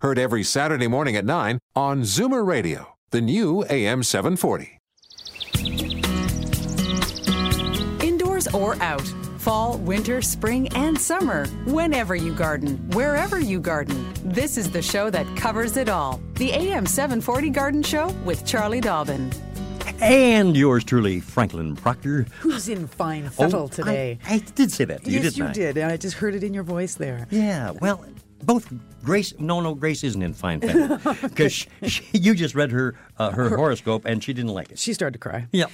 heard every Saturday morning at 9 on Zoomer Radio, the new AM 740. Indoors or out, fall, winter, spring, and summer. Whenever you garden, wherever you garden, this is the show that covers it all. The AM 740 Garden Show with Charlie Dobbin. And yours truly, Franklin Proctor. Who's in fine fettle Oh, today? I, I did say that. to you, yes, didn't you I? did. and I just heard it in your voice there. Yeah. Well, both Grace. No, no, Grace isn't in fine fettle because you just read her uh, her horoscope and she didn't like it. She started to cry. Yep.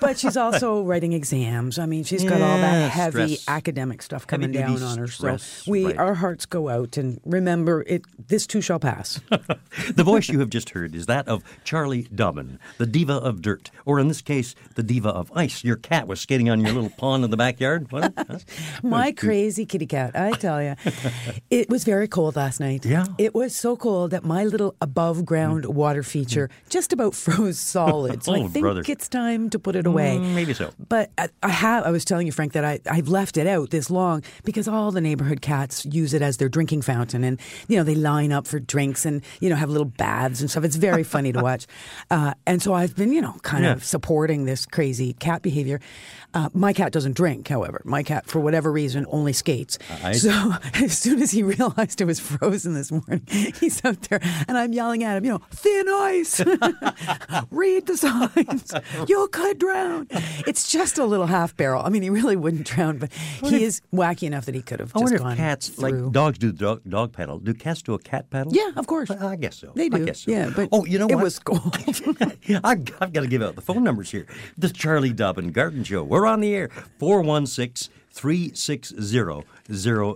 But she's also writing exams. I mean, she's got all that heavy stress. academic stuff coming down on her. So we, right. our hearts go out, and remember, it. This too shall pass. the voice you have just heard is that of Charlie Dobbin, the diva of dirt, or in this case, the diva of ice. Your cat was skating on your little pond in the backyard. What? My crazy kitty cat, I tell you. It was very cold last night. Yeah. It was so cold that my little above ground water feature just about froze solid. So Oh, I think brother. it's time to put it away. Mm, maybe so. But I, I have, I was telling you, Frank, that I, I've left it out this long because all the neighborhood cats use it as their drinking fountain. And, you know, they line up for drinks and, you know, have little baths and stuff. It's very funny to watch. Uh, and so I've been, you know, kind Yeah. of supporting this crazy cat behavior. Uh, my cat doesn't drink, however. My cat, for whatever reason, only skates. I- so as soon as he realized it was frozen this morning, he's out there and I'm yelling at him, you know, thin ice, read the signs, you could drown. It's just a little half barrel. I mean, he really wouldn't drown, but he is wacky enough that he could have I just wonder if cats, through. like dogs do dog, dog paddle, do cats do a cat paddle? Yeah, of course. I guess so. They I do. guess so. Yeah, but oh, you know it what? was cold. I've, I've got to give out the phone numbers here. The Charlie Dobbin Garden Show. We're on the air. 416 360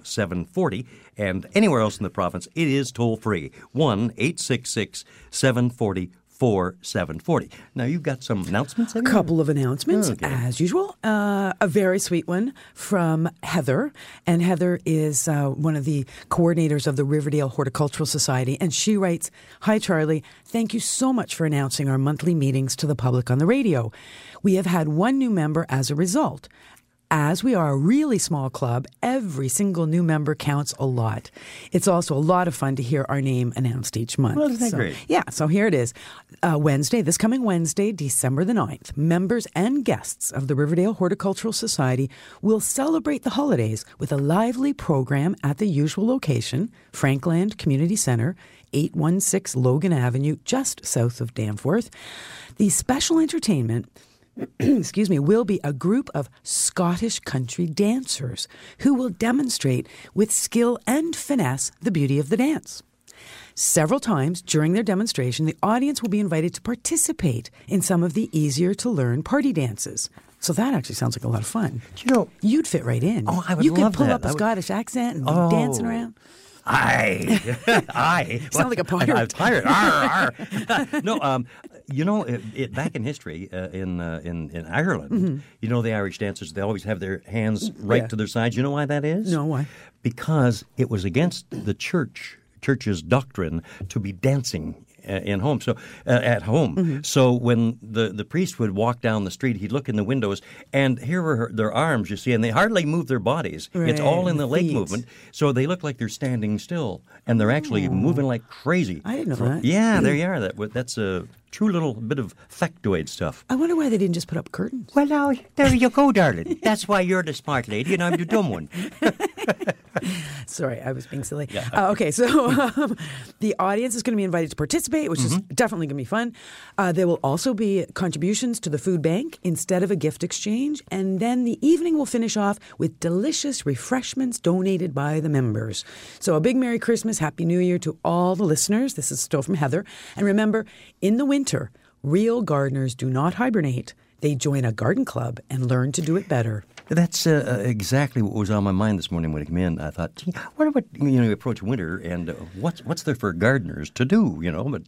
0740. And anywhere else in the province, it is toll free. 1 866 740 4740. Now, you've got some announcements? A couple of announcements, Okay. as usual. Uh, a very sweet one from Heather. And Heather is uh, one of the coordinators of the Riverdale Horticultural Society. And she writes Hi, Charlie. Thank you so much for announcing our monthly meetings to the public on the radio. We have had one new member as a result. As we are a really small club, every single new member counts a lot. It's also a lot of fun to hear our name announced each month. Well, isn't that So- great? yeah, so here it is. Uh, Wednesday, this coming Wednesday, December the 9th, members and guests of the Riverdale Horticultural Society will celebrate the holidays with a lively program at the usual location, Frankland Community Center, 816 Logan Avenue, just south of Danforth. The special entertainment excuse me, will be a group of Scottish country dancers who will demonstrate with skill and finesse the beauty of the dance. Several times during their demonstration, the audience will be invited to participate in some of the easier to learn party dances. So that actually sounds like a lot of fun. Do you know- You'd fit right in. Oh, I would You could love pull that. up a would- Scottish accent and be Oh. dancing around. Aye, aye. sound like a pirate. I'm tired. Arr, arr. no, um, you know, it, it, back in history uh, in, uh, in in Ireland, you know, the Irish dancers they always have their hands right Mm-hmm. Yeah. to their sides. You know why that is? No, why? Because it was against the church church's doctrine to be dancing. In home, so uh, at home. Mm-hmm. So when the, the priest would walk down the street, he'd look in the windows, and here were her, their arms, you see, and they hardly move their bodies. It's all in the the leg feet. movement. So they look like they're standing still, and they're actually moving like crazy. I didn't know For- that. Yeah, there you are. That that's a true little bit of factoid stuff. I wonder why they didn't just put up curtains. Well, now there you go, darling. That's why you're the smart lady, and I'm the dumb one. Sorry, I was being silly. Uh, okay, so um, the audience is going to be invited to participate, which is definitely going to be fun. Uh, there will also be contributions to the food bank instead of a gift exchange. And then the evening will finish off with delicious refreshments donated by the members. So a big Merry Christmas, Happy New Year to all the listeners. This is still from Heather. And remember, in the winter, real gardeners do not hibernate. They join a garden club and learn to do it better. That's uh, uh, exactly what was on my mind this morning when I came in. I thought, gee, what about you know, you approach winter and uh, what's what's there for gardeners to do? You know, but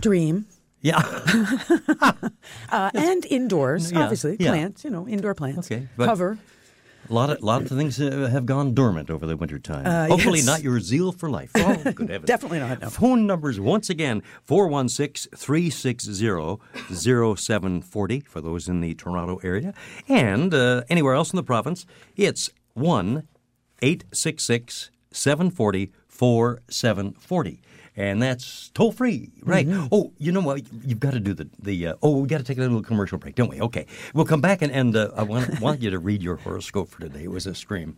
Dream. Yeah. Uh, and indoors, Yeah, obviously. yeah. Plants, you know, indoor plants. Okay, but- Cover. A lot of, lot of things uh, have gone dormant over the winter time. Hopefully yes. not your zeal for life. Oh, good heavens. Definitely not, no. Phone numbers once again 416 360 0740 for those in the Toronto area. And uh, anywhere else in the province, it's 1 866 740 4740. And that's toll free, right? Oh, you know what? You've got to do the the. Uh, oh, we got to take a little commercial break, don't we? Okay, we'll come back and and uh, I want want you to read your horoscope for today. It was a scream.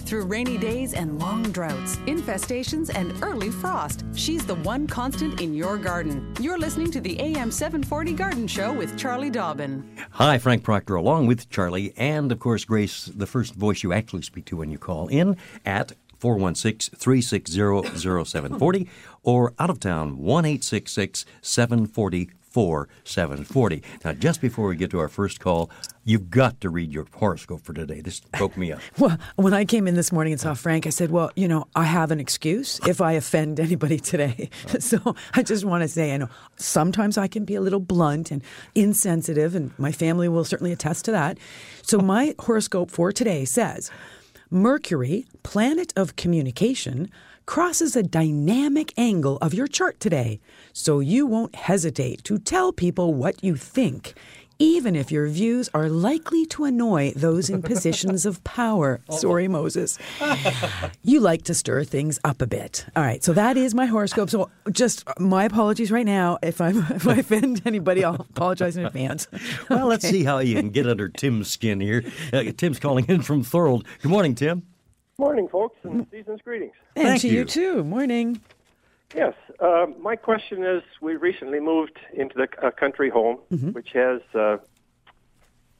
Through rainy days and long droughts, infestations, and early frost, she's the one constant in your garden. You're listening to the AM 740 Garden Show with Charlie Dobbin. Hi, Frank Proctor, along with Charlie, and of course, Grace, the first voice you actually speak to when you call in at 416 360 0740 or out of town 1 740 4740. Now, just before we get to our first call, you've got to read your horoscope for today. This broke me up. Well, when I came in this morning and saw Frank, I said, Well, you know, I have an excuse if I offend anybody today. so I just want to say, I know sometimes I can be a little blunt and insensitive, and my family will certainly attest to that. So my horoscope for today says Mercury, planet of communication, crosses a dynamic angle of your chart today. So you won't hesitate to tell people what you think. Even if your views are likely to annoy those in positions of power. Sorry, Moses. You like to stir things up a bit. All right, so that is my horoscope. So just my apologies right now if, I'm, if I offend anybody. I'll apologize in advance. Well, let's see how you can get under Tim's skin here. Uh, Tim's calling in from Thorold. Good morning, Tim. Morning, folks, and season's greetings. And Thank to you. you. too. Morning. Yes, uh, my question is: We recently moved into the a country home, which has uh,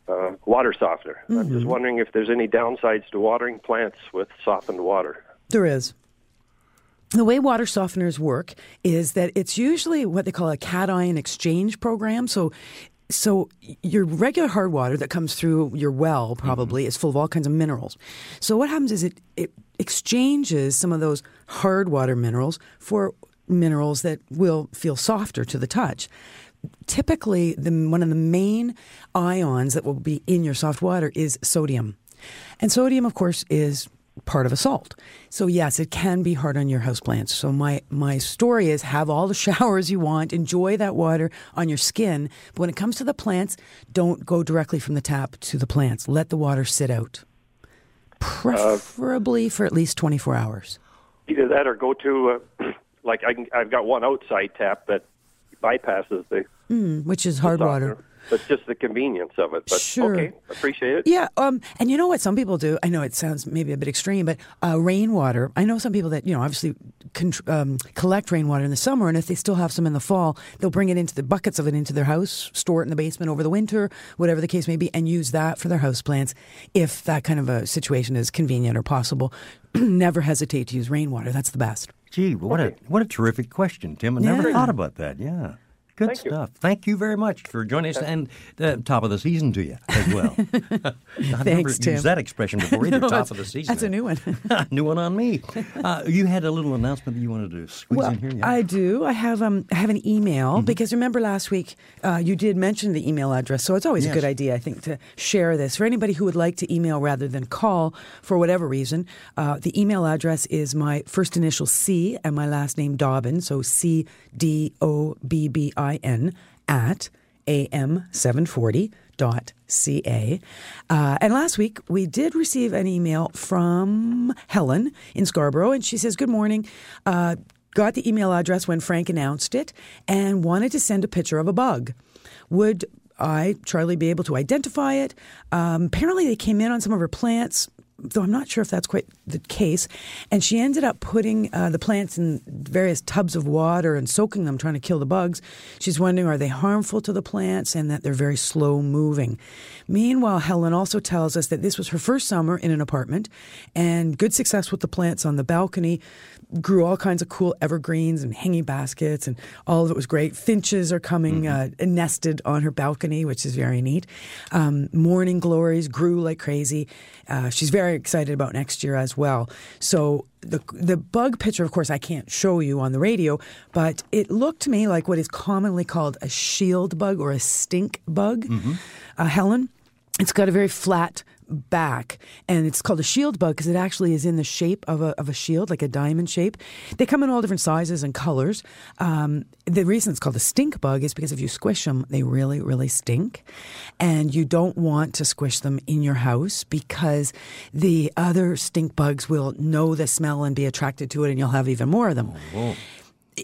uh, water softener. I'm just wondering if there's any downsides to watering plants with softened water. There is. The way water softeners work is that it's usually what they call a cation exchange program. So, so your regular hard water that comes through your well probably is full of all kinds of minerals. So what happens is it it exchanges some of those hard water minerals for minerals that will feel softer to the touch. Typically, the, one of the main ions that will be in your soft water is sodium. And sodium, of course, is part of a salt. So yes, it can be hard on your houseplants. So my my story is have all the showers you want, enjoy that water on your skin, but when it comes to the plants, don't go directly from the tap to the plants. Let the water sit out. Preferably for at least 24 hours. Either that, or go to uh, like I can, I've got one outside tap that bypasses the Mm, which is hard water. but just the convenience of it. But Sure. okay, appreciate it. Yeah, um, and you know what some people do? I know it sounds maybe a bit extreme, but uh, rainwater. I know some people that you know obviously contr um, collect rainwater in the summer, and if they still have some in the fall, they'll bring it into the buckets of it into their house, store it in the basement over the winter, whatever the case may be, and use that for their house plants. If that kind of a situation is convenient or possible, never hesitate to use rainwater. That's the best. Gee, what a what a terrific question, Tim. I never Yeah. thought about that. Yeah. Good Thank you. stuff. Thank you very much for joining us, and uh, top of the season to you as well. I've never Tim. used that expression before either. No, top of the season. That's a new one. new one on me. Uh, you had a little announcement that you wanted to squeeze Well, in here. Yeah? Mm-hmm. I do. I have um, I have an email because remember last week uh, you did mention the email address, so it's always Yes. a good idea, I think, to share this for anybody who would like to email rather than call for whatever reason. Uh, the email address is my first initial C and my last name Dobbin, so C D O B B I N at am740.ca. Uh, and last week, we did receive an email from Helen in Scarborough, and she says, Good morning. Uh, got the email address when Frank announced it and wanted to send a picture of a bug. Would I, Charlie, be able to identify it? Um, apparently, they came in on some of her plants though I'm not sure if that's quite the case. And she ended up putting uh, the plants in various tubs of water and soaking them, trying to kill the bugs. She's wondering are they harmful to the plants and that they're very slow moving. Meanwhile, Helen also tells us that this was her first summer in an apartment and good success with the plants on the balcony. Grew all kinds of cool evergreens and hanging baskets, and all of it was great. Finches are coming uh, nested on her balcony, which is very neat. Um, morning glories grew like crazy. Uh, she's very excited about next year as well. So the the bug picture, of course, I can't show you on the radio, but it looked to me like what is commonly called a shield bug or a stink bug. Uh, Helen, it's got a very flat back and it's called a shield bug because it actually is in the shape of a, of a shield like a diamond shape. They come in all different sizes and colors. Um, the reason it's called a stink bug is because if you squish them they really really stink and you don't want to squish them in your house because the other stink bugs will know the smell and be attracted to it and you'll have even more of them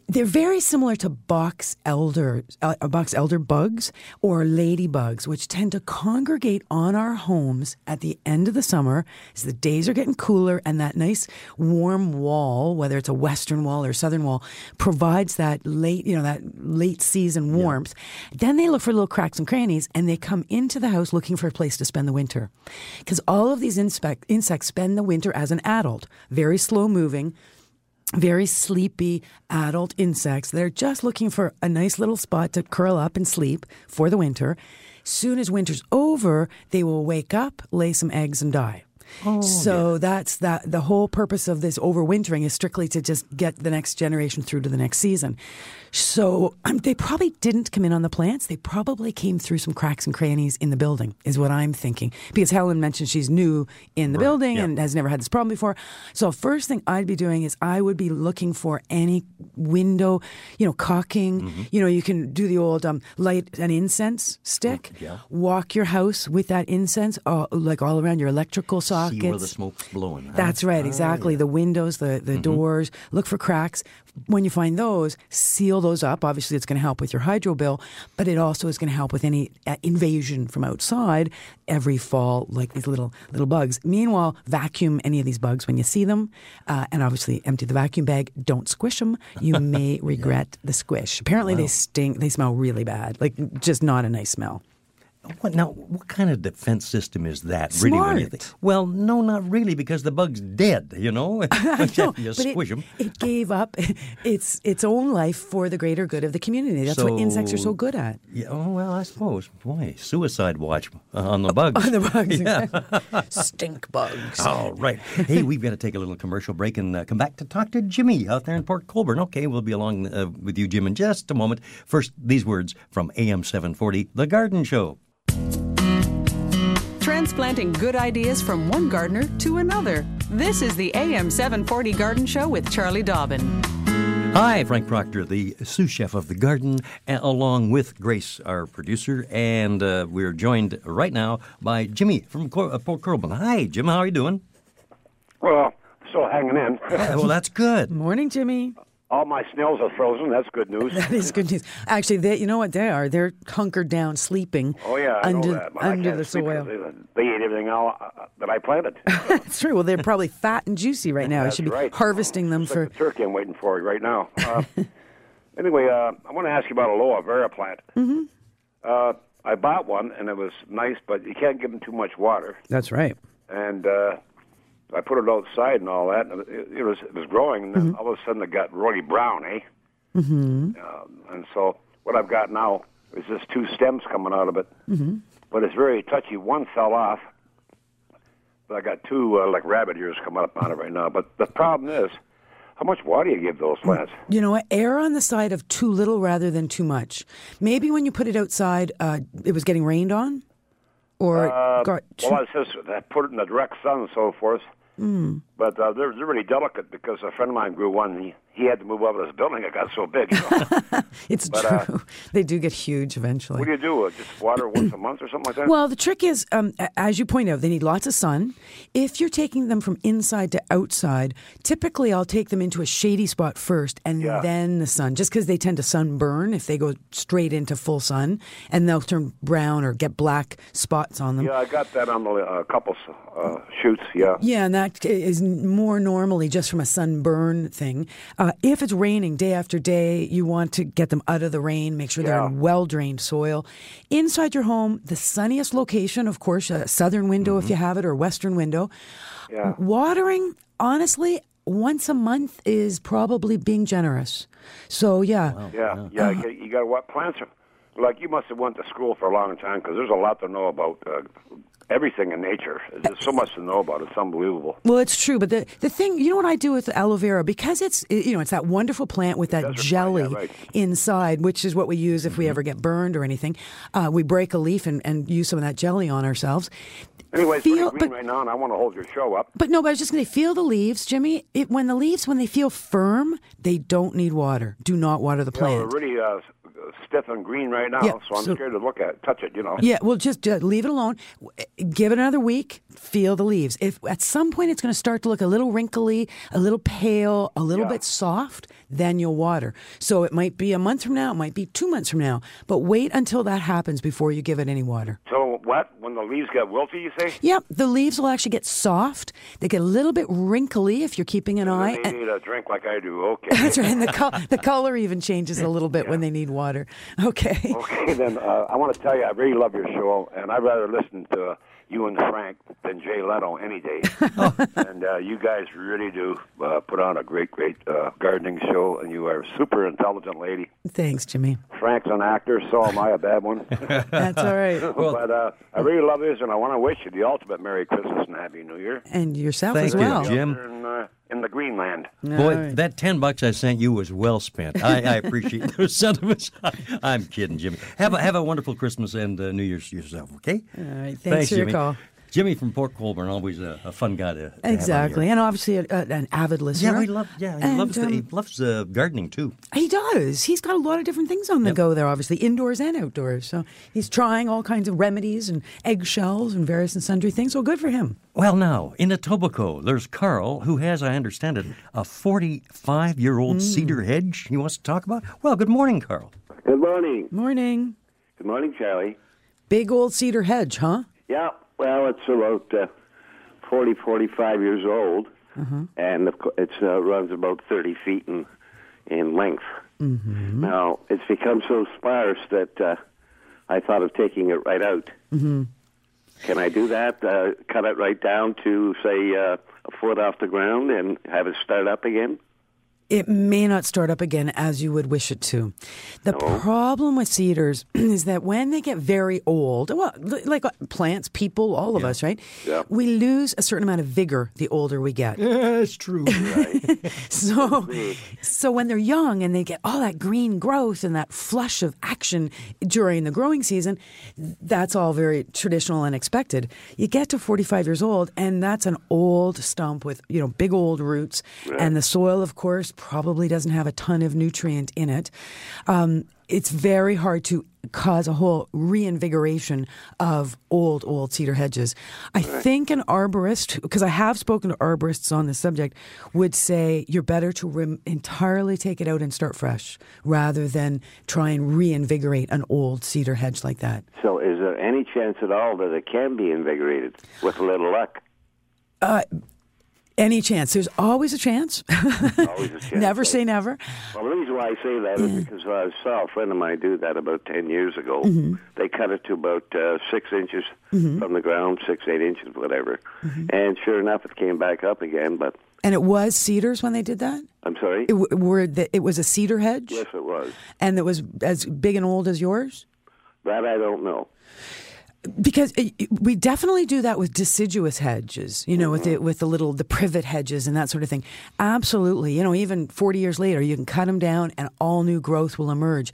they're very similar to box elder uh, box elder bugs or ladybugs, which tend to congregate on our homes at the end of the summer as the days are getting cooler, and that nice warm wall, whether it's a western wall or southern wall, provides that late you know that late season warmth. Then they look for little cracks and crannies, and they come into the house looking for a place to spend the winter, because all of these insect, insects spend the winter as an adult, very slow moving very sleepy adult insects. They're just looking for a nice little spot to curl up and sleep for the winter. Soon as winter's over, they will wake up, lay some eggs, and die. So that's that. The whole purpose of this overwintering is strictly to just get the next generation through to the next season. So um, they probably didn't come in on the plants. They probably came through some cracks and crannies in the building, is what I'm thinking. Because Helen mentioned she's new in the building yeah. and has never had this problem before. So first thing I'd be doing is I would be looking for any window, you know, caulking. Mm-hmm. You know, you can do the old um, light an incense stick. yeah. Walk your house with that incense, uh, like all around your electrical sockets. See where the smoke's blowing. huh? That's right, exactly. The windows, the, the doors, look for cracks. When you find those, seal those up. Obviously, it's going to help with your hydro bill, but it also is going to help with any uh, invasion from outside every fall, like these little little bugs. Meanwhile, vacuum any of these bugs when you see them, uh, and obviously empty the vacuum bag. Don't squish them. You may regret the squish. Apparently, they stink. They smell really bad. Like just not a nice smell. What now? What kind of defense system is that? Really, Smart. think? Well, no, not really, because the bug's dead. You know, I know, you but squish it, 'em. it gave up its its own life for the greater good of the community. That's what insects are so good at. Yeah. Oh well, I suppose. Boy, suicide watch on the bugs. On the bugs, Yeah. stink bugs. All right. Hey, we've got to take a little commercial break and uh, come back to talk to Jimmy out there in Port Colborne. Okay, we'll be along uh, with you, Jim, in just a moment. First, these words from AM 740, The Garden Show. Transplanting good ideas from one gardener to another. This is the AM 740 Garden Show with Charlie Dobbin. Hi, Frank Proctor, the sous chef of the garden, along with Grace, our producer, and uh, we're joined right now by Jimmy from Cor- uh, Port Colborne. Hi, Jim. How are you doing? Well, still hanging in. Uh, well, that's good. Morning, Jimmy. All my snails are frozen. That's good news. That is good news. Actually, they, you know what they are? They're hunkered down, sleeping Oh yeah, I under know that. under the soil. They, ate everything out uh, that I planted. That's true. Well, they're probably fat and juicy right now. I should be right. harvesting them It's for. like the turkey I'm waiting for it right now. Uh, anyway, uh, I want to ask you about a aloe vera plant. Mm-hmm. Uh, I bought one and it was nice, but you can't give them too much water. That's right. And uh, I put it outside and all that, and it, it was it was growing, and then all of a sudden it got really brown, eh? Mm-hmm. Uh, and so what I've got now is just two stems coming out of it, mm-hmm. but it's very touchy. One fell off, but I got two uh, like rabbit ears coming up on it right now. But the problem is, how much water do you give those plants? You know? Err on the side of too little rather than too much. Maybe when you put it outside, uh, it was getting rained on, or Uh, got too- well, it's just I put it in the direct sun and so forth. Mm. But uh, they're, they're really delicate because a friend of mine grew one. He, he had to move out of his building. It got so big. You know? it's but, uh, true. they do get huge eventually. what do you do? Uh, Just water once a month or something like that? Well, the trick is, um, as you point out, they need lots of sun. If you're taking them from inside to outside, typically I'll take them into a shady spot first and Yeah. then the sun, just because they tend to sunburn if they go straight into full sun and they'll turn brown or get black spots on them. yeah, I got that on the uh, couple uh, shoots. Yeah. Yeah, and that is more normally just from a sunburn thing. Uh, if it's raining day after day, you want to get them out of the rain, make sure they're Yeah. in well drained soil. Inside your home, the sunniest location, of course, a southern window if you have it, or western window. Yeah. Watering, honestly, once a month is probably being generous. So, yeah. Yeah, yeah. You, you got to what plants are like you must have went to school for a long time because there's a lot to know about uh, everything in nature. There's so much to know about. It's unbelievable. Well, it's true, but the the thing, you know what I do with aloe vera because it's you know it's that wonderful plant with that plant, jelly yeah, right. inside, which is what we use if we ever get burned or anything. Uh, we break a leaf and, and use some of that jelly on ourselves. Anyway, Feel- but- right now, and I want to hold your show up. But no, but I was just going to feel the leaves, Jimmy. It, when the leaves, when they feel firm, they don't need water. Do not water the You know, plant. really uh, stiff and green right now, Yeah, so I'm so- scared to look at it, touch it. You know. Yeah, well, just uh, leave it alone. Give it another week. Feel the leaves. If at some point it's going to start to look a little wrinkly, a little pale, a little Yeah. bit soft, then you'll water. So it might be a month from now, it might be two months from now, but wait until that happens before you give it any water. So what? When the leaves get wilty, you say? Yep, the leaves will actually get soft. They get a little bit wrinkly if you're keeping an eye. They and- need a drink like I do. Okay. That's right. And the, col- the color even changes a little bit when they need water. Okay. Okay, then uh, I want to tell you, I really love your show, and I'd rather listen to you and Frank than Jay Leno any day. and uh, you guys really do uh, put on a great, great uh, gardening show, and you are a super intelligent lady. Thanks, Jimmy. Frank's an actor, so am I a bad one. That's all right. but uh, I really love this, and I want to wish you the ultimate Merry Christmas and Happy New Year. And yourself Thank as you, well. Jim. You're In, the Greenland. Boy, that ten bucks I sent you was well spent. I, I appreciate those sentiments. I'm kidding, Jimmy. Have a have a wonderful Christmas and uh, New Year's yourself. Okay. All right. Thanks, for your Jimmy. call. Jimmy from Port Colborne, always a, a fun guy to, to Exactly, here. and obviously a, a, an avid listener. Yeah, we love. Yeah, he And, loves the, he um, loves uh, gardening too. He does. He's got a lot of different things on the go there, obviously, indoors and outdoors. So he's trying all kinds of remedies and eggshells and various and sundry things. So good for him. Well, now in Etobicoke, there's Carl, who has, I understand it, a 45 year old Mm. cedar hedge he wants to talk about. Well, good morning, Carl. Good morning. Morning. Good morning, Charlie. Big old cedar hedge, huh? Yeah, well, it's about uh, 40, 45 years old, and of course, it uh, runs about 30 feet in, in length. Mm-hmm. Now, it's become so sparse that uh, I thought of taking it right out. Mm-hmm. Can I do that? Uh, cut it right down to, say, uh, a foot off the ground and have it start up again? It may not start up again as you would wish it to. The problem with cedars is that when they get very old, well, like uh, plants, people, all of us, right? Yeah. We lose a certain amount of vigor the older we get. That's true. So, so when they're young and they get all that green growth and that flush of action during the growing season, that's all very traditional and expected. You get to 45 years old, and that's an old stump with you know big old roots, and the soil, of course, probably doesn't have a ton of nutrient in it. Um, it's very hard to cause a whole reinvigoration of old, old cedar hedges. I think an arborist, because I have spoken to arborists on this subject, would say you're better to rem- entirely take it out and start fresh rather than try and reinvigorate an old cedar hedge like that. So, is there any chance at all that it can be invigorated with a little luck? Any chance? There's always a chance. Always a chance. never say never. Well, the reason why I say that is because I saw a friend of mine do that about 10 years ago. Mm-hmm. They cut it to about uh, six inches from the ground, six, eight inches, whatever. Mm-hmm. And sure enough, it came back up again. But And it was cedars when they did that. I'm sorry? It, w- were the, it was a cedar hedge, yes, it was. and it was as big and old as yours. That I don't know. Because it, it- we definitely do that with deciduous hedges, you know, with the mm-hmm. with the little the privet hedges and that sort of thing. Absolutely, you know, even forty years later, you can cut them down and all new growth will emerge.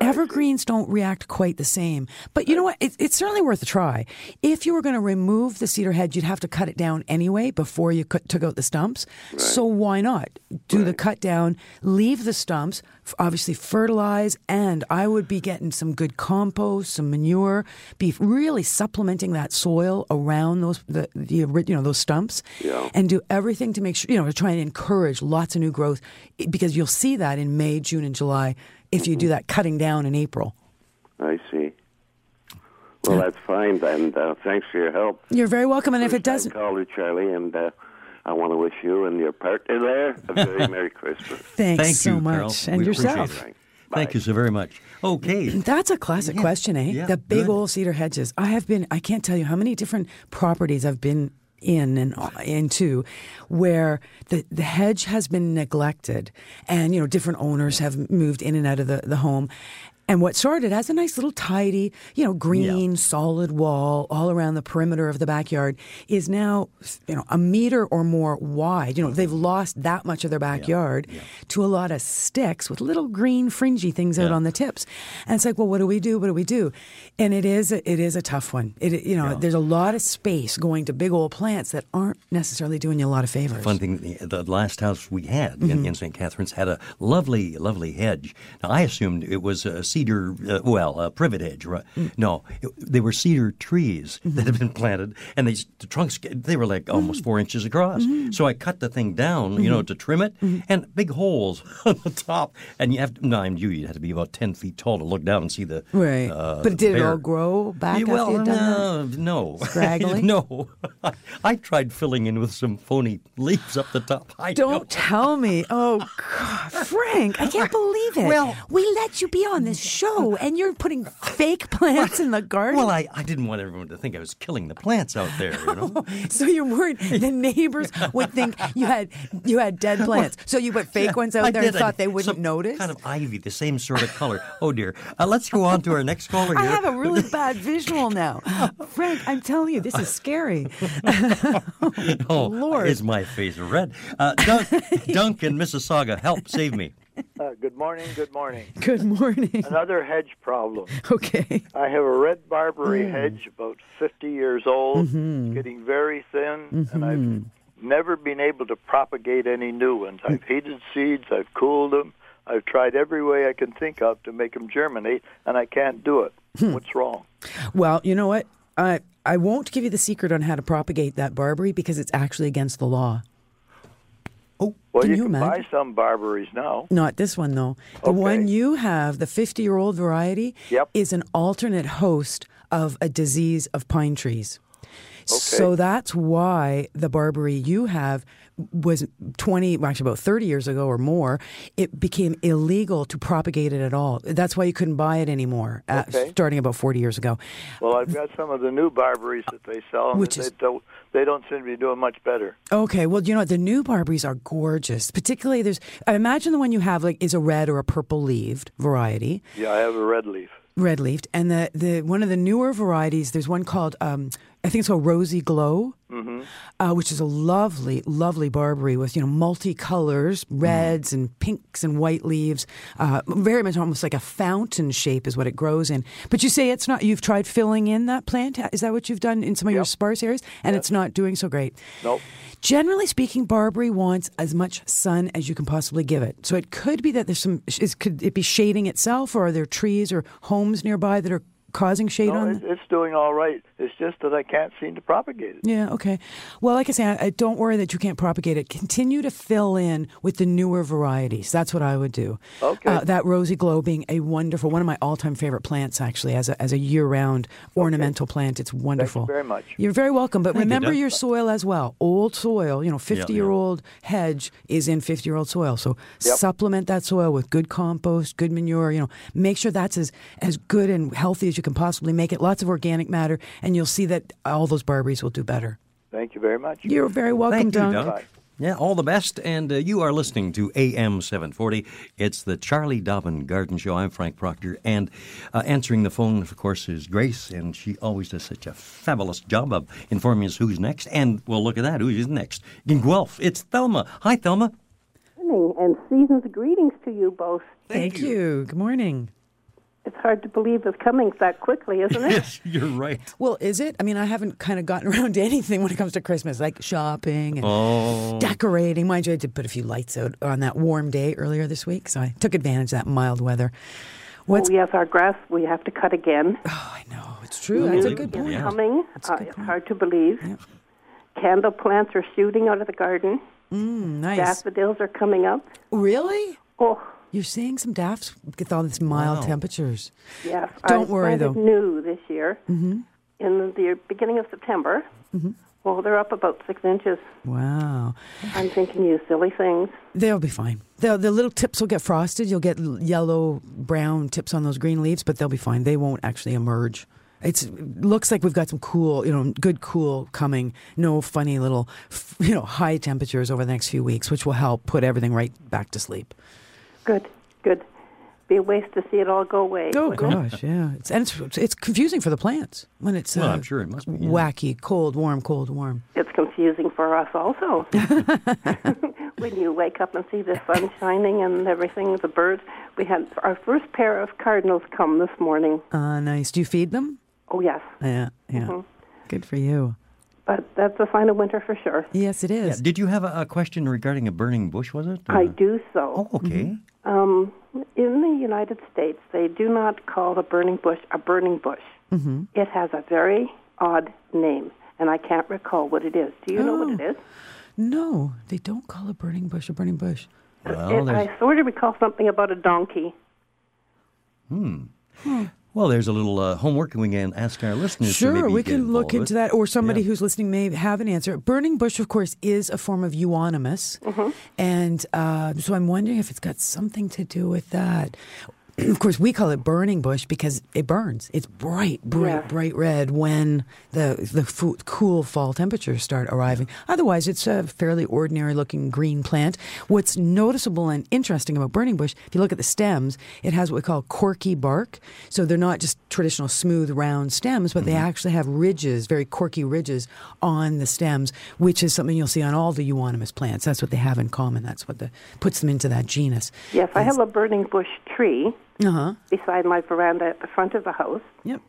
Evergreens don't react quite the same, but you know what? It, it's certainly worth a try. If you were going to remove the cedar hedge, you'd have to cut it down anyway before you cut, took out the stumps. So why not do the cut down, leave the stumps, obviously fertilize, and I would be getting some good compost, some manure, be really supplementing that soil around those the, the you know those stumps, Yeah. and do everything to make sure you know to try and encourage lots of new growth because you'll see that in May, June, and July if you do that cutting down in April. I see. Well, that's fine, and uh, thanks for your help. You're very welcome, and if it doesn't, time caller, Charlie, and uh, I want to wish you and your partner there a very Merry Christmas. thanks Thank so you, much, Carol. and We yourself. appreciate. Thank you so very much. Okay. That's a classic Yeah, question, eh? yeah, the big good. old cedar hedges. I have been, I can't tell you how many different properties I've been in and into where the, the hedge has been neglected and, you know, different owners have moved in and out of the, the home. And what started as a nice little tidy, you know, green, solid wall all around the perimeter of the backyard is now, you know, a meter or more wide. You know, they've lost that much of their backyard to a lot of sticks with little green fringy things out Yeah. on the tips. And it's like, well, what do we do? What do we do? And it is a, it is a tough one. It you know, Yeah. there's a lot of space going to big old plants that aren't necessarily doing you a lot of favors. Fun thing, the, the last house we had Mm-hmm. in, in St. Catharines had a lovely, lovely hedge. Now, I assumed it was a cedar, uh, well, a privet hedge. Right? Mm. No, it, they were cedar trees Mm-hmm. that had been planted, and they, the trunks, they were like almost four inches across. Mm-hmm. So I cut the thing down, you know, to trim it, and big holes on the top. And you have to, no, I knew you had to be about 10 feet tall to look down and see the. Right. Uh, but did it all grow back Yeah, well, you'd no, no. Scraggly? no. I tried filling in with some phony leaves up the top. I Don't know. tell me. Oh, God. Frank, I can't believe it. Well- we let you be on this show, and you're putting fake plants in the garden. Well, I, I didn't want everyone to think I was killing the plants out there, you know. so you're worried the neighbors would think you had you had dead plants. So you put fake ones out I there did. and I thought did. they wouldn't Some notice. Kind of ivy, the same sort of color. Oh dear. Uh, let's go on to our next caller I have a really bad visual now, Frank. I'm telling you, this is scary. oh, Lord. is my face red? Uh, Dunk, Duncan, Mississauga, help save me. Uh, good morning. Good morning. Good morning. Another hedge problem. Okay. I have a red barberry Mm. hedge, about 50 years old, Mm-hmm. It's getting very thin, and I've never been able to propagate any new ones. I've heated seeds, I've cooled them, I've tried every way I can think of to make them germinate, and I can't do it. Hmm. What's wrong? Well, you know what? I I won't give you the secret on how to propagate that barberry because it's actually against the law. Oh, Well, Can you, you can imagine? buy some barberries now. Not this one though. The Okay. one you have, the 50-year-old variety, Yep. is an alternate host of a disease of pine trees. Okay. So that's why the barberry you have was 20, actually about 30 years ago or more, it became illegal to propagate it at all. That's why you couldn't buy it anymore, uh, starting about 40 years ago. Well, I've got some of the new barberries that they sell, Which they, is- don't, they don't seem to be doing much better. Okay, well, you know what? The new barberries are gorgeous. Particularly, there's, I imagine the one you have like is a red or a purple leaved variety. Yeah, I have a red leaf. red leafed, and the, the one of the newer varieties. There's one called um, I think it's called Rosy Glow, uh, which is a lovely, lovely barberry with you know multicolors, reds and pinks and white leaves. Uh, very much almost like a fountain shape is what it grows in. But you say it's not. You've tried filling in that plant. Is that what you've done in some of your sparse areas? And it's not doing so great. Nope. Generally speaking, barberry wants as much sun as you can possibly give it. So it could be that there's some. Is, could it be shading itself, or are there trees or homes nearby that are causing shade No, on? it, it's doing all right. It's just that I can't seem to propagate it. Yeah, okay. Well, like I say, I, I don't worry that you can't propagate it. Continue to fill in with the newer varieties. That's what I would do. Okay. Uh, that rosy glow being a wonderful, one of my all-time favorite plants, actually, as a, as a year-round ornamental plant. It's wonderful. Thank you very much. You're very welcome. But Thank you, remember Doug. your soil as well. Old soil, you know, 50-year-old hedge is in 50-year-old soil. So Yep. supplement that soil with good compost, good manure. You know, make sure that's as as good and healthy as you can possibly make it. Lots of organic matter, and you'll see that all those barberries will do better. Thank you very much. You're very welcome, Thank you, Dunk. Dunk. Yeah, all the best. And uh, you are listening to AM 740. It's the Charlie Dobbin Garden Show. I'm Frank Proctor. And uh, answering the phone, of course, is Grace. And she always does such a fabulous job of informing us who's next. And well, look at that. Who is next? In Guelph, it's Thelma. Hi, Thelma. Good morning and season's greetings to you both. Thank, you. Good morning. It's hard to believe it's coming that quickly, isn't it? Yes, you're right. Well, is it? I mean, I haven't kind of gotten around to anything when it comes to Christmas, like shopping and Oh. decorating. Mind you, I did put a few lights out on that warm day earlier this week, so I took advantage of that mild weather. What's? Oh, yes, our grass we have to cut again. Oh, I know it's true. That's a good point. Yeah. coming. That's Uh, good it's hard to believe. Candle plants are shooting out of the garden. Mm, nice. Daffodils are coming up. Really? Oh, You're seeing some daffs with all these mild Wow. temperatures. yes. Don't I worry, planted though. new this year mm-hmm. in the beginning of September. Mm-hmm. Well, they're up about six inches. Wow. I'm thinking you silly things. They'll be fine. They'll, the little tips will get frosted. You'll get yellow, brown tips on those green leaves, but they'll be fine. They won't actually emerge. It's it looks like we've got some cool, you know, good cool coming. No funny little, you know, high temperatures over the next few weeks, which will help put everything right back to sleep. Good, good. be a waste to see it all go away. Oh wouldn't it? gosh, yeah. It's, and it's it's confusing for the plants when it's Well, uh, I'm sure it must be, yeah. wacky, cold, warm, cold, warm. It's confusing for us also. when you wake up and see the sun shining and everything, the birds. We had our first pair of cardinals come this morning. Uh, nice. Do you feed them? Oh yes, Yeah, yeah. Mhm. Good for you. but that's a sign of winter for sure. Yes, it is. Yeah. Did you have a, a question regarding a burning bush? Was it? I do so. Oh, okay. Um, in the United States, they do not call the burning bush a burning bush. Mm-hmm. It has a very odd name, and I can't recall what it is. Do you know what it Oh. No, they don't call a burning bush a burning bush. Well, It, I sort of recall something about a donkey. Well, there's a little uh, homework we can ask our listeners. to Sure, maybe we get can look into that, or somebody Yeah. who's listening may have an answer. Burning bush, of course, is a form of euonymus, and uh, so I'm wondering if it's got something to do with that. Of course, we call it burning bush because it burns. It's bright, bright, Yeah. bright red when the the cool fall temperatures start arriving. Otherwise, it's a fairly ordinary-looking green plant. What's noticeable and interesting about burning bush, if you look at the stems, it has what we call corky bark. So they're not just traditional smooth, round stems, but they mm-hmm. actually have ridges, very corky ridges on the stems, which is something you'll see on all the euonymus plants. That's what they have in common. That's what the, puts them into that genus. Yes, I have a burning bush tree Uh huh. beside my veranda at the front of the house, Yep.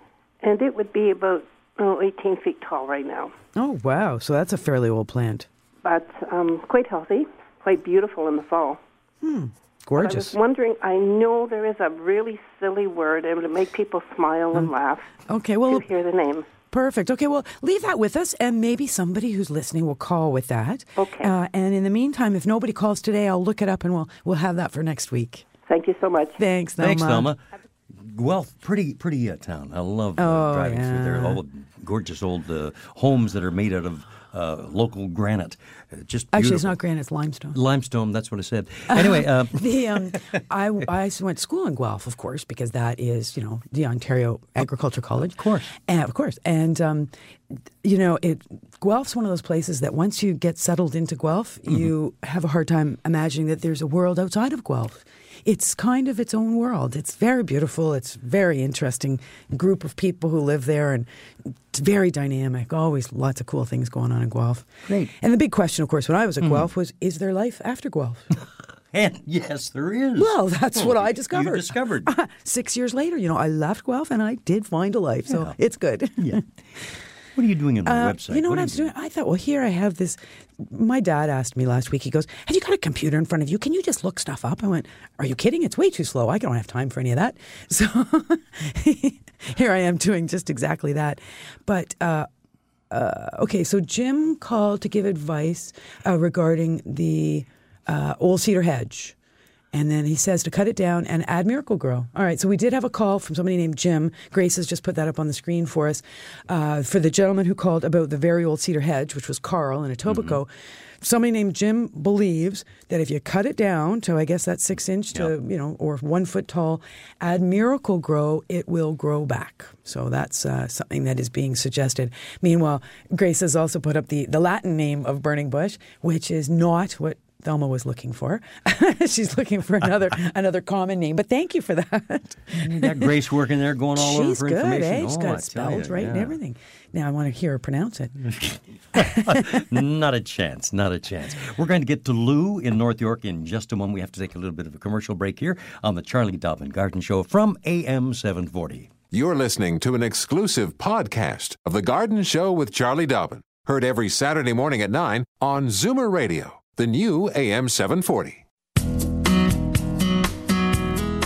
and it would be about oh, 18 feet tall right now, Oh wow! So that's a fairly old plant. but um, quite healthy, quite beautiful in the fall. Hmm. Gorgeous. I was wondering, I know there is a really silly word, and it'll make people smile and laugh Okay. to Well, hear the name. Perfect. Okay, well, leave that with us, and maybe somebody who's listening will call with that. Okay. Uh, and in the meantime, if nobody calls today, I'll look it up, and we'll we'll have that for next week. Thank you so much. Thanks, Thelma. Thanks, Thelma. Guelph, pretty pretty uh, town. I love uh, Oh, driving through there. All the gorgeous old uh, homes that are made out of uh, local granite. Uh, just Actually, it's not granite; it's limestone. limestone. That's what I said. Anyway, uh, the um, I I went to school in Guelph, of course, because that is you know the Ontario Agriculture College, of course. and of course, and um, you know it. Guelph's one of those places that once you get settled into Guelph, you have a hard time imagining that there's a world outside of Guelph. It's kind of its own world. It's very beautiful. It's very interesting group of people who live there, and it's very dynamic. Always lots of cool things going on in Guelph. Great. And the big question, of course, when I was at hmm. Guelph was: Is there life after Guelph? and yes, there is. Well, that's Oh, what I you discovered. discovered. Six years later, you know, I left Guelph and I did find a life, so it's good. yeah. What are you doing on the Uh, website? you know what, are I was doing? I thought, well, here I have this. My dad asked me last week. He goes, "Have you got a computer in front of you? Can you just look stuff up?" I went, "Are you kidding? It's way too slow. I don't have time for any of that." So here I am doing just exactly that. But uh, uh, okay, so Jim called to give advice uh, regarding the uh, old cedar hedge. And then he says to cut it down and add Miracle-Gro. All right, so we did have a call from somebody named Jim. Grace has just put that up on the screen for us. Uh, for the gentleman who called about the very old cedar hedge, which was Carl in Etobicoke, somebody named Jim believes that if you cut it down to, I guess that's six inch to, you know, or one foot tall, add Miracle-Gro, it will grow back. So that's uh, something that is being suggested. Meanwhile, Grace has also put up the, the Latin name of burning bush, which is not what Thelma was looking for. She's looking for another another common name. But thank you for that. You got Grace working there, going all She's over for good, information. eh? She's Oh, got I it spelled you, right and everything. Now I want to hear her pronounce it. not a chance, not a chance. We're going to get to Lou in North York in just a moment. We have to take a little bit of a commercial break here on the Charlie Dobbin Garden Show from AM 740. You're listening to an exclusive podcast of The Garden Show with Charlie Dobbin. Heard every Saturday morning at 9 on Zoomer Radio, the new AM 740.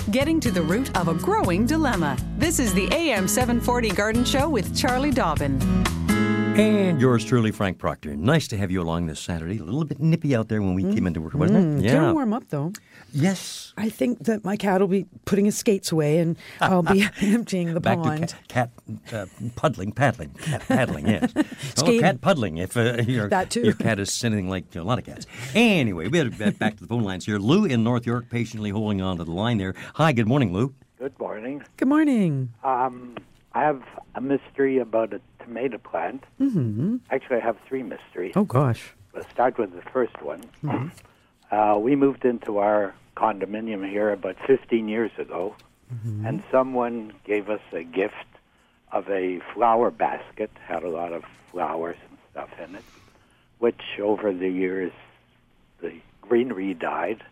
Getting to the root of a growing dilemma. This is the AM 740 Garden Show with Charlie Dobbin. And yours truly, Frank Proctor. Nice to have you along this Saturday. A little bit nippy out there when we came into work, wasn't it? It's going warm up though. Yes. I think that my cat will be putting his skates away and I'll be emptying the Back pond. to cat, cat uh, puddling, paddling, cat paddling, yes. oh, cat puddling if uh, your, That too. your cat is anything like a lot of cats. Anyway, we better get back to the phone lines here. Lou in North York patiently holding on to the line there. Hi, good morning, Lou. Good morning. Good morning. Um, I have a mystery about a tomato plant. Mm-hmm. Actually, I have three mysteries. Oh gosh. Let's start with the first one. Uh, we moved into our condominium here about 15 years ago, and someone gave us a gift of a flower basket, had a lot of flowers and stuff in it, which over the years the greenery died.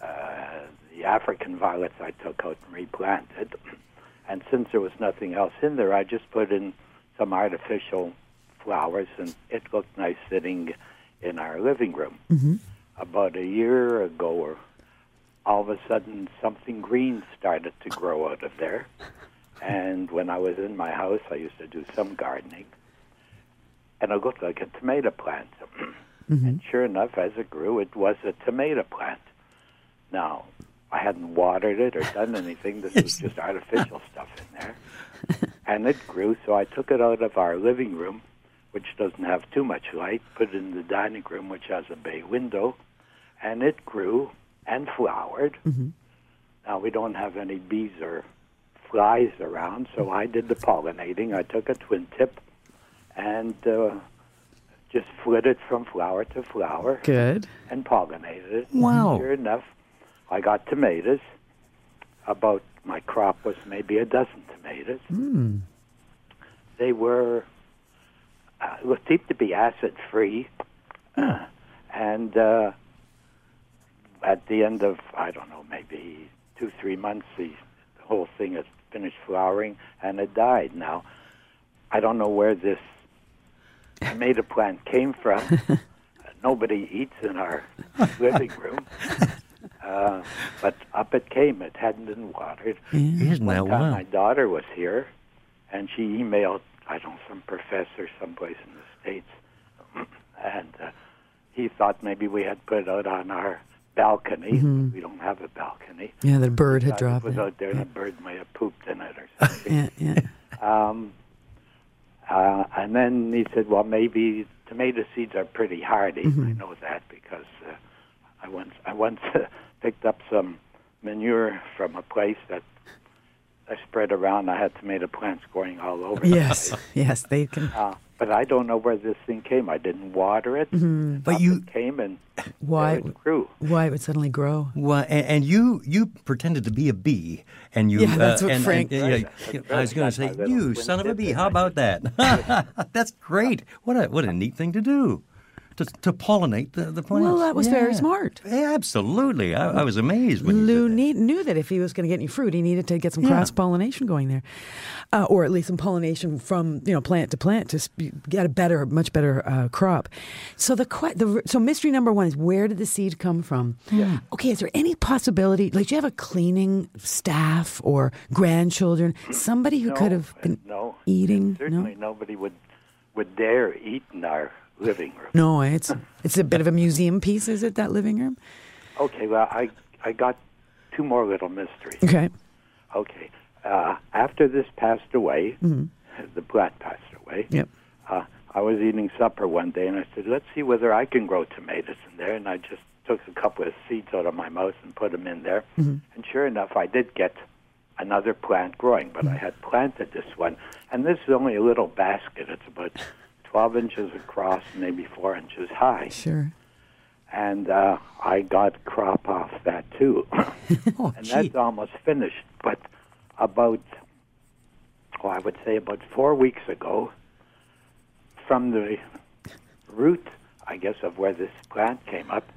Uh, the African violets I took out and replanted. And since there was nothing else in there, I just put in some artificial flowers, and it looked nice sitting in our living room. Mm-hmm. About a year ago, all of a sudden, something green started to grow out of there. And when I was in my house, I used to do some gardening, and it looked like a tomato plant. Mm-hmm. And sure enough, as it grew, it was a tomato plant. Now, I hadn't watered it or done anything. This was just artificial stuff in there. And it grew, so I took it out of our living room, which doesn't have too much light, put it in the dining room, which has a bay window, and it grew and flowered. Now, we don't have any bees or flies around, so I did the pollinating. I took a twin tip and uh, just flitted from flower to flower Good. and pollinated it. Wow. Sure enough, I got tomatoes. About my crop was maybe a dozen tomatoes. They were uh, it seemed to be acid free, and uh, at the end of I don't know maybe two three months, the, the whole thing has finished flowering and it died. Now I don't know where this tomato plant came from. Nobody eats in our living room. Uh, but up it came. It hadn't been watered. Isn't One that time wow? my daughter was here, and she emailed, I don't know, some professor someplace in the States, and uh, he thought maybe we had put it out on our balcony. We don't have a balcony. Yeah, the bird had dropped It was it. out there, and a bird might have pooped in it or something. Yeah, yeah. Um, uh, and then he said, "Well, maybe tomato seeds are pretty hardy. I know that because uh, I once I once picked up some manure from a place that I spread around. I had tomato plants growing all over. the Yes, place. yes, they can. Uh, but I don't know where this thing came. I didn't water it. But you- it came and Why? there it grew. Why it would suddenly grow? Well, and, and you you pretended to be a bee, and you Yeah, that's uh, what and, Frank- and, Right, yeah, that's I was going to say, you son of a bee. How about that? That's great. What a what a neat thing to do. To, to pollinate the, the plants. Well, that was very smart. Yeah, absolutely. I, I was amazed when you Lou did that. need, knew that if he was going to get any fruit, he needed to get some Yeah. cross pollination going there, uh, or at least some pollination from you know plant to plant to sp- get a better, much better uh, crop. So the, que- the so mystery number one is where did the seed come from? Okay, is there any possibility? Like, do you have a cleaning staff or grandchildren, somebody who No, could have been no. eating? Certainly, No, nobody would would dare eat in our living room. no, it's it's a bit of a museum piece, is it? That living room? Okay, well, I I got two more little mysteries. Okay. Okay, uh, after this passed away, the plant passed away. Yep. Uh, I was eating supper one day, and I said, "Let's see whether I can grow tomatoes in there." And I just took a couple of seeds out of my mouth and put them in there. And sure enough, I did get another plant growing. But I had planted this one, and this is only a little basket. It's about 12 inches across, maybe four inches high Sure. and uh, I got crop off that too. Oh, and gee. that's almost finished. But about, oh, I would say about four weeks ago, from the root, I guess, of where this plant came up,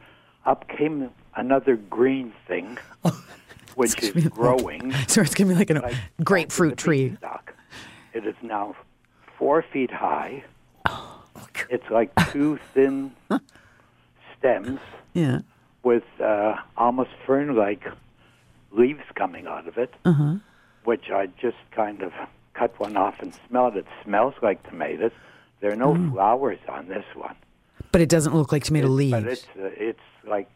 up came another green thing, which is growing. So it's gonna be like a grapefruit to tree. It is now four feet high. Oh, It's like two thin stems Yeah. with uh, almost fern-like leaves coming out of it, Uh-huh. which I just kind of cut one off and smelled. It smells like tomatoes. There are no Mm. flowers on this one, But it doesn't look like tomato leaves. but it's uh, it's like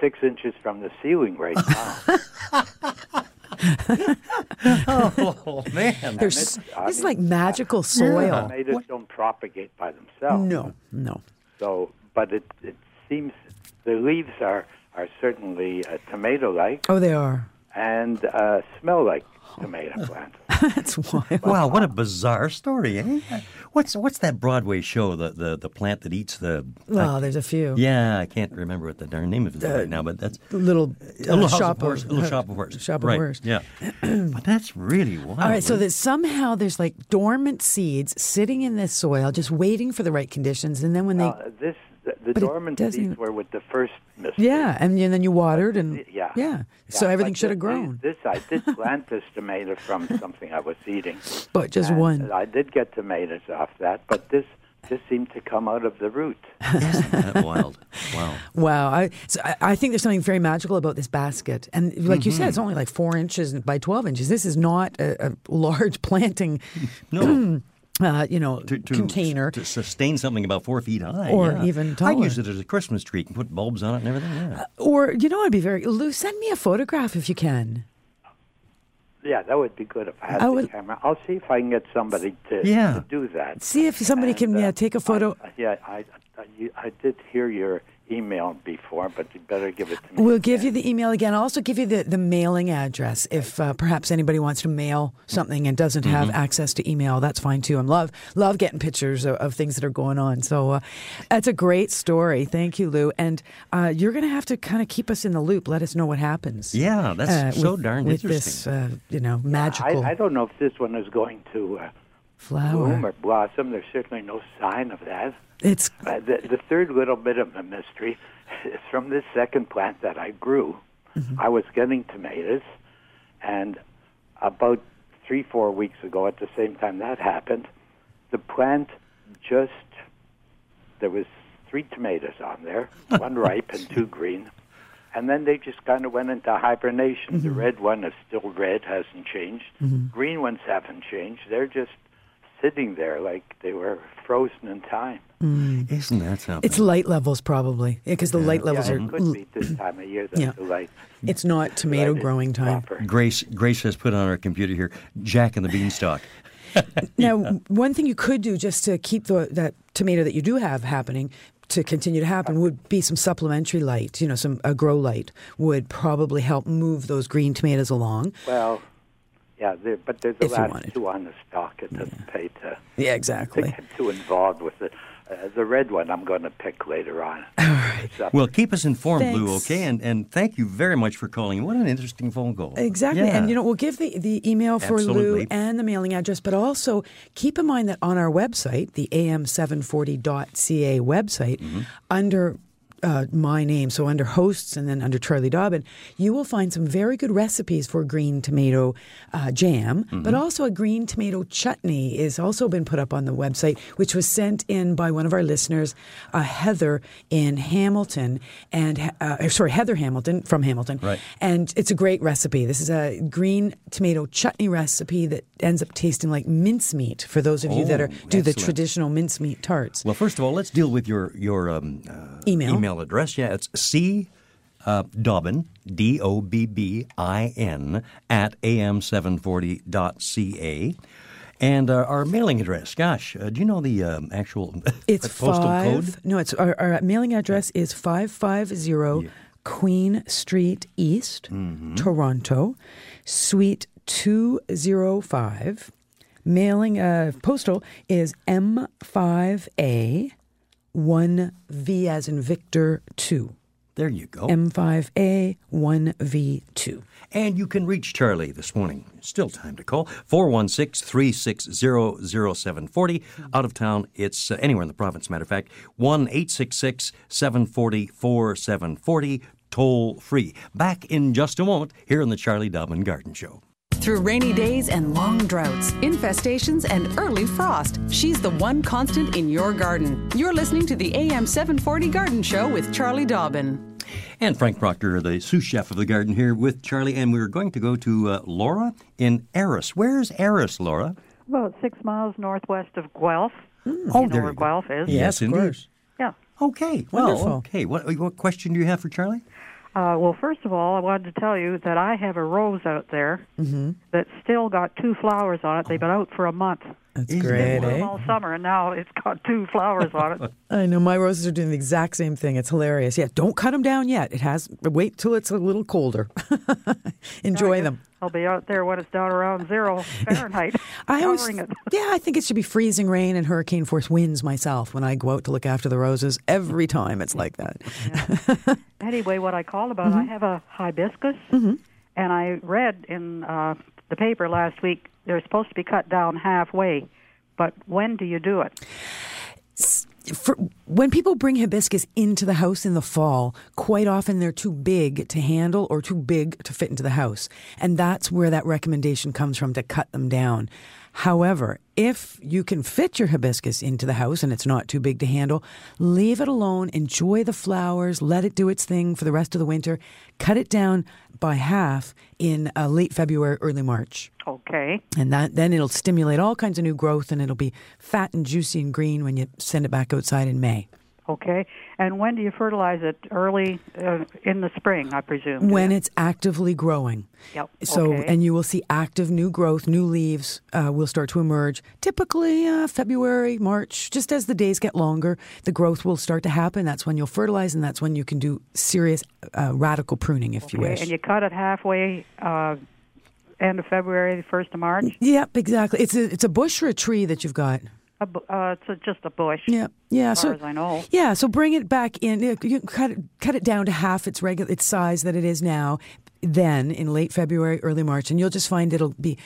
six inches from the ceiling right now. Oh man, There's, it's- I this is mean, like magical soil. tomatoes don't propagate by themselves. No, no. So, but it it seems the leaves are are certainly uh, tomato-like Oh, they are. And uh, smell like tomato plants. That's wild. Wow, what a bizarre story, eh? What's what's that Broadway show? The the, the plant that eats the. Well, there's a few. Yeah, I can't remember what the darn name of it is right now, but that's Little, a little uh, shop of horrors, a little shop of horrors. shop of right. horrors. Yeah, but that's really wild. All right, so that somehow there's like dormant seeds sitting in this soil, just waiting for the right conditions, and then when they, Uh, this the, the But dormant doesn't- seeds were with the first mystery. yeah, and, and then you watered, and Yeah. yeah, so Yeah, everything should have grown. This I did plant this tomato from something I was eating. But just And one. I did get tomatoes off that, but this this seemed to come out of the root. Isn't that wild? Wow. Wow, I, so I, I think there's something very magical about this basket, and like you said, it's mm-hmm. only like four inches by twelve inches. This is not a, a large planting, No. uh, you know, To, to, container. to sustain something about four feet high, Or yeah. even taller. I'd taller. use it as a Christmas tree and put bulbs on it and everything. Yeah. Or you know, I'd be very Lou. Send me a photograph if you can. Yeah, that would be good if I had I the would- camera. I'll see if I can get somebody to, Yeah. to do that. See if somebody can uh, yeah, take a photo. I, yeah, I, I, I did hear your email before, but you better give it to me. We'll give you the email again. I'll also give you the, the mailing address if uh, perhaps anybody wants to mail something and doesn't have Mm-hmm. access to email. That's fine too. I'm love love getting pictures of, of things that are going on. So uh, that's a great story. Thank you, Lou. And uh, you're going to have to kind of keep us in the loop. Let us know what happens. Yeah, that's so with, darn with interesting. this, uh, you know, magical I, I don't know if this one is going to uh, flower. bloom or blossom. There's certainly no sign of that. It's Uh, the, the third little bit of the mystery is from this second plant that I grew. Mm-hmm. I was getting tomatoes, and about three, four weeks ago, at the same time that happened, the plant just there was three tomatoes on there, one ripe and two green, and then they just kind of went into hibernation. The red one is still red, hasn't changed. Green ones haven't changed. They're just sitting there like they were frozen in time. Mm. Isn't that something? it's light levels probably because the light levels yeah, are. it could be mm. this time of year Yeah. the light. It's not tomato light growing time. proper. Grace Grace has put on our computer here Jack and the Beanstalk. Now, one thing you could do just to keep the, that tomato that you do have happening to continue to happen would be some supplementary light. You know, some a grow light would probably help move those green tomatoes along. Well, yeah, there, but there's the If you last two on the stalk. It doesn't pay to, Yeah, to exactly. get too involved with it. Uh, the red one I'm going to pick later on. All right. Well, keep us informed, Lou, okay? And and thank you very much for calling. What an interesting phone call. Exactly. Yeah. And, you know, we'll give the, the email for Absolutely. Lou and the mailing address, but also keep in mind that on our website, the am740.ca website, Mm-hmm. under uh, my name, so under hosts and then under Charlie Dobbin, you will find some very good recipes for green tomato uh, jam, Mm-hmm. but also a green tomato chutney is also been put up on the website, which was sent in by one of our listeners, uh, Heather in Hamilton, and uh, sorry, Heather Hamilton from Hamilton, Right. and it's a great recipe. This is a green tomato chutney recipe that ends up tasting like mincemeat for those of you that Oh, are do the traditional mincemeat tarts. Well, first of all, let's deal with your your um, uh, Email. Email address. Yeah, it's c uh, Dobbin d o b b i n at am740.ca. And uh, our mailing address, gosh, uh, do you know the um, actual It's postal five. code? No, it's our, our mailing address is five five zero Queen Street East, Mm-hmm. Toronto, Suite two zero five. Mailing uh, postal is M five A one V as in Victor two. There you go. M five A one V two. And you can reach Charlie this morning. Still time to call. 416 360 0740. Out of town, it's uh, anywhere in the province, matter of fact. 1 866 740 4740. Toll free. Back in just a moment here on the Charlie Dobbin Garden Show. Through rainy days and long droughts, infestations, and early frost, she's the one constant in your garden. You're listening to the AM 740 Garden Show with Charlie Dobbin. And Frank Proctor, the sous chef of the garden, here with Charlie. And we're going to go to uh, Laura in Erin. Where's Erin, Laura? About six miles northwest of Guelph. Oh, you know there where you go. Guelph is? Yes, of indeed. course. Yeah. Okay. Well, Wonderful. okay. What, what question do you have for Charlie? Uh, well, first of all, I wanted to tell you that I have a rose out there Mm-hmm. that's still got two flowers on it. They've been out for a month. That's Isn't great, that eh? All summer, and now it's got two flowers on it. I know my roses are doing the exact same thing. It's hilarious. Yeah, don't cut them down yet. It has wait till it's a little colder. Enjoy them. I'll be out there when it's down around zero Fahrenheit, I always, it. yeah, I think it should be freezing rain and hurricane force winds myself when I go out to look after the roses. Every time it's like that. Anyway, what I call about, Mm-hmm. I have a hibiscus, and I read in uh, the paper last week they're supposed to be cut down halfway. But when do you do it? For, when people bring hibiscus into the house in the fall, quite often they're too big to handle or too big to fit into the house. And that's where that recommendation comes from to cut them down. However, if you can fit your hibiscus into the house and it's not too big to handle, leave it alone, enjoy the flowers, let it do its thing for the rest of the winter. Cut it down by half in uh, late February, early March. Okay. And that then it'll stimulate all kinds of new growth and it'll be fat and juicy and green when you send it back outside in May. Okay. And when do you fertilize it? Early uh, in the spring, I presume. When it's actively growing. Yep. So, okay. and you will see active new growth, new leaves uh, will start to emerge. Typically, uh, February, March, just as the days get longer, the growth will start to happen. That's when you'll fertilize, and that's when you can do serious uh, radical pruning if you wish. And you cut it halfway, uh, end of February, the first of March. Yep, exactly. It's a it's a bush or a tree that you've got. A uh, it's a, just a bush. Yeah, yeah. As so far as I know. Yeah, so bring it back in. You you cut it, cut it down to half its regular its size that it is now. Then in late February, early March, and you'll just find it'll be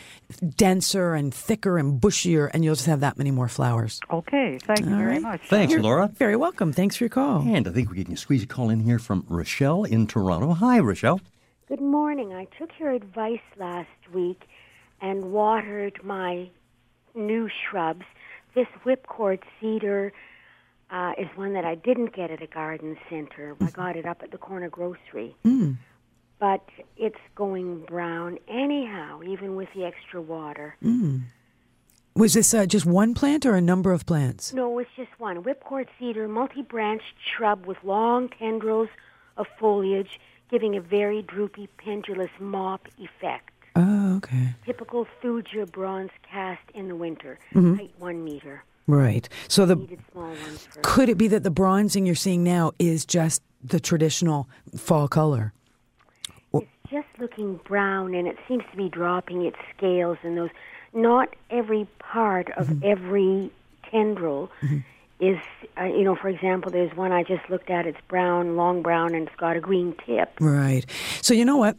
denser and thicker and bushier, and you'll just have that many more flowers. Okay. Thank you All very right. much. Thanks, You're Laura. Very welcome. Thanks for your call. And I think we can squeeze a call in here from Rochelle in Toronto. Hi, Rochelle. Good morning. I took your advice last week and watered my new shrubs. This whipcord cedar uh, is one that I didn't get at a garden center. I got it up at the corner grocery. Mm. But it's going brown anyhow, even with the extra water. Mm. Was this uh, just one plant or a number of plants? No, it's just one. Whipcord cedar, multi-branched shrub with long tendrils of foliage, giving a very droopy, pendulous mop effect. Oh, okay. Typical Thuja bronze cast in the winter, Mhm. height one meter. Right. So the small ones could it be that the bronzing you're seeing now is just the traditional fall color? It's just looking brown, and it seems to be dropping its scales and those. Not every part of Mm-hmm. every tendril is, uh, you know, for example, there's one I just looked at. It's brown, long brown, and it's got a green tip. Right. So you know what?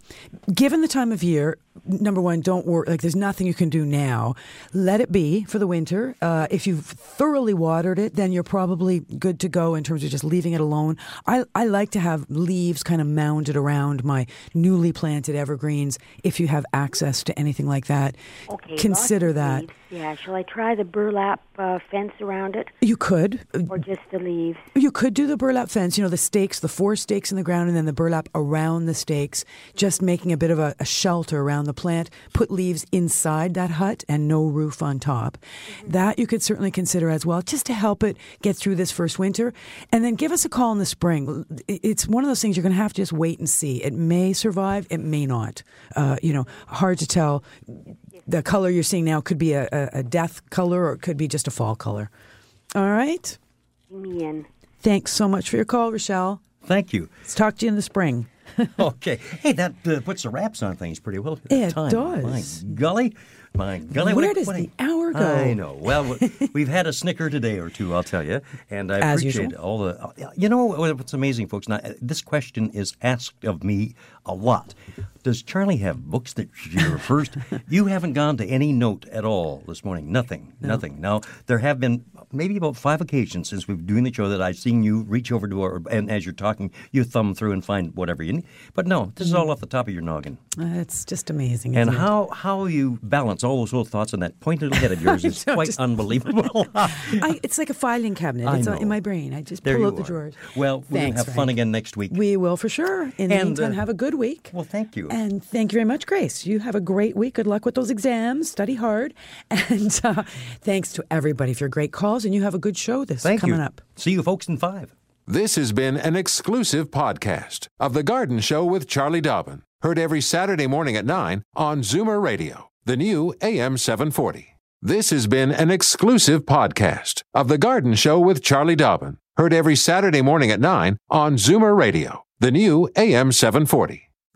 Given the time of year, number one, don't worry. Like, there's nothing you can do now. Let it be for the winter. Uh, if you've thoroughly watered it, then you're probably good to go in terms of just leaving it alone. I, I like to have leaves kind of mounded around my newly planted evergreens. If you have access to anything like that, Okay. consider that. leaves. Yeah. Shall I try the burlap uh, fence around it, You could. or just the leaves? You could do the burlap fence, you know, the stakes, the four stakes in the ground, and then the burlap around the stakes, just making a bit of a, a shelter around the plant. Put leaves inside that hut and no roof on top. That you could certainly consider as well, just to help it get through this first winter. And then give us a call in the spring. It's one of those things you're going to have to just wait and see. It may survive, it may not. Uh, you know, hard to tell. The color you're seeing now could be a, a, death color or it could be just a fall color. All right. Me. Thanks so much for your call, Rochelle. Thank you. Let's talk to you in the spring. okay. Hey, that uh, puts the wraps on things pretty well. It time. does. My golly. My golly. Where what, does what the hour go? I know. Well, we- we've had a snicker today or two, I'll tell you. And I As appreciate usual. all the. uh, You know what's amazing, folks? Now, this question is asked of me a lot. Does Charlie have books that she refers to? you haven't gone to any note at all this morning. Nothing. Nothing. Now, there have been maybe about five occasions since we've been doing the show that I've seen you reach over to her, and as you're talking, you thumb through and find whatever you need. But no, this is all off the top of your noggin. Uh, it's just amazing. And isn't it? how, how you balance all those little thoughts in that pointed head of yours is quite just- unbelievable. I, it's like a filing cabinet. It's in my brain. I just There pull out the drawers. Well, we're going Thanks, to have fun again next week. We will for sure. In the And, meantime, uh, have a good week. Well, thank you. And thank you very much, Grace. You have a great week. Good luck with those exams. Study hard. And uh, thanks to everybody for your great calls. And you have a good show this Thank coming you. up. See you folks in five. This has been an exclusive podcast of The Garden Show with Charlie Dobbin. Heard every Saturday morning at 9 on Zoomer Radio, the new AM 740. This has been an exclusive podcast of The Garden Show with Charlie Dobbin, heard every Saturday morning at 9 on Zoomer Radio, the new AM 740.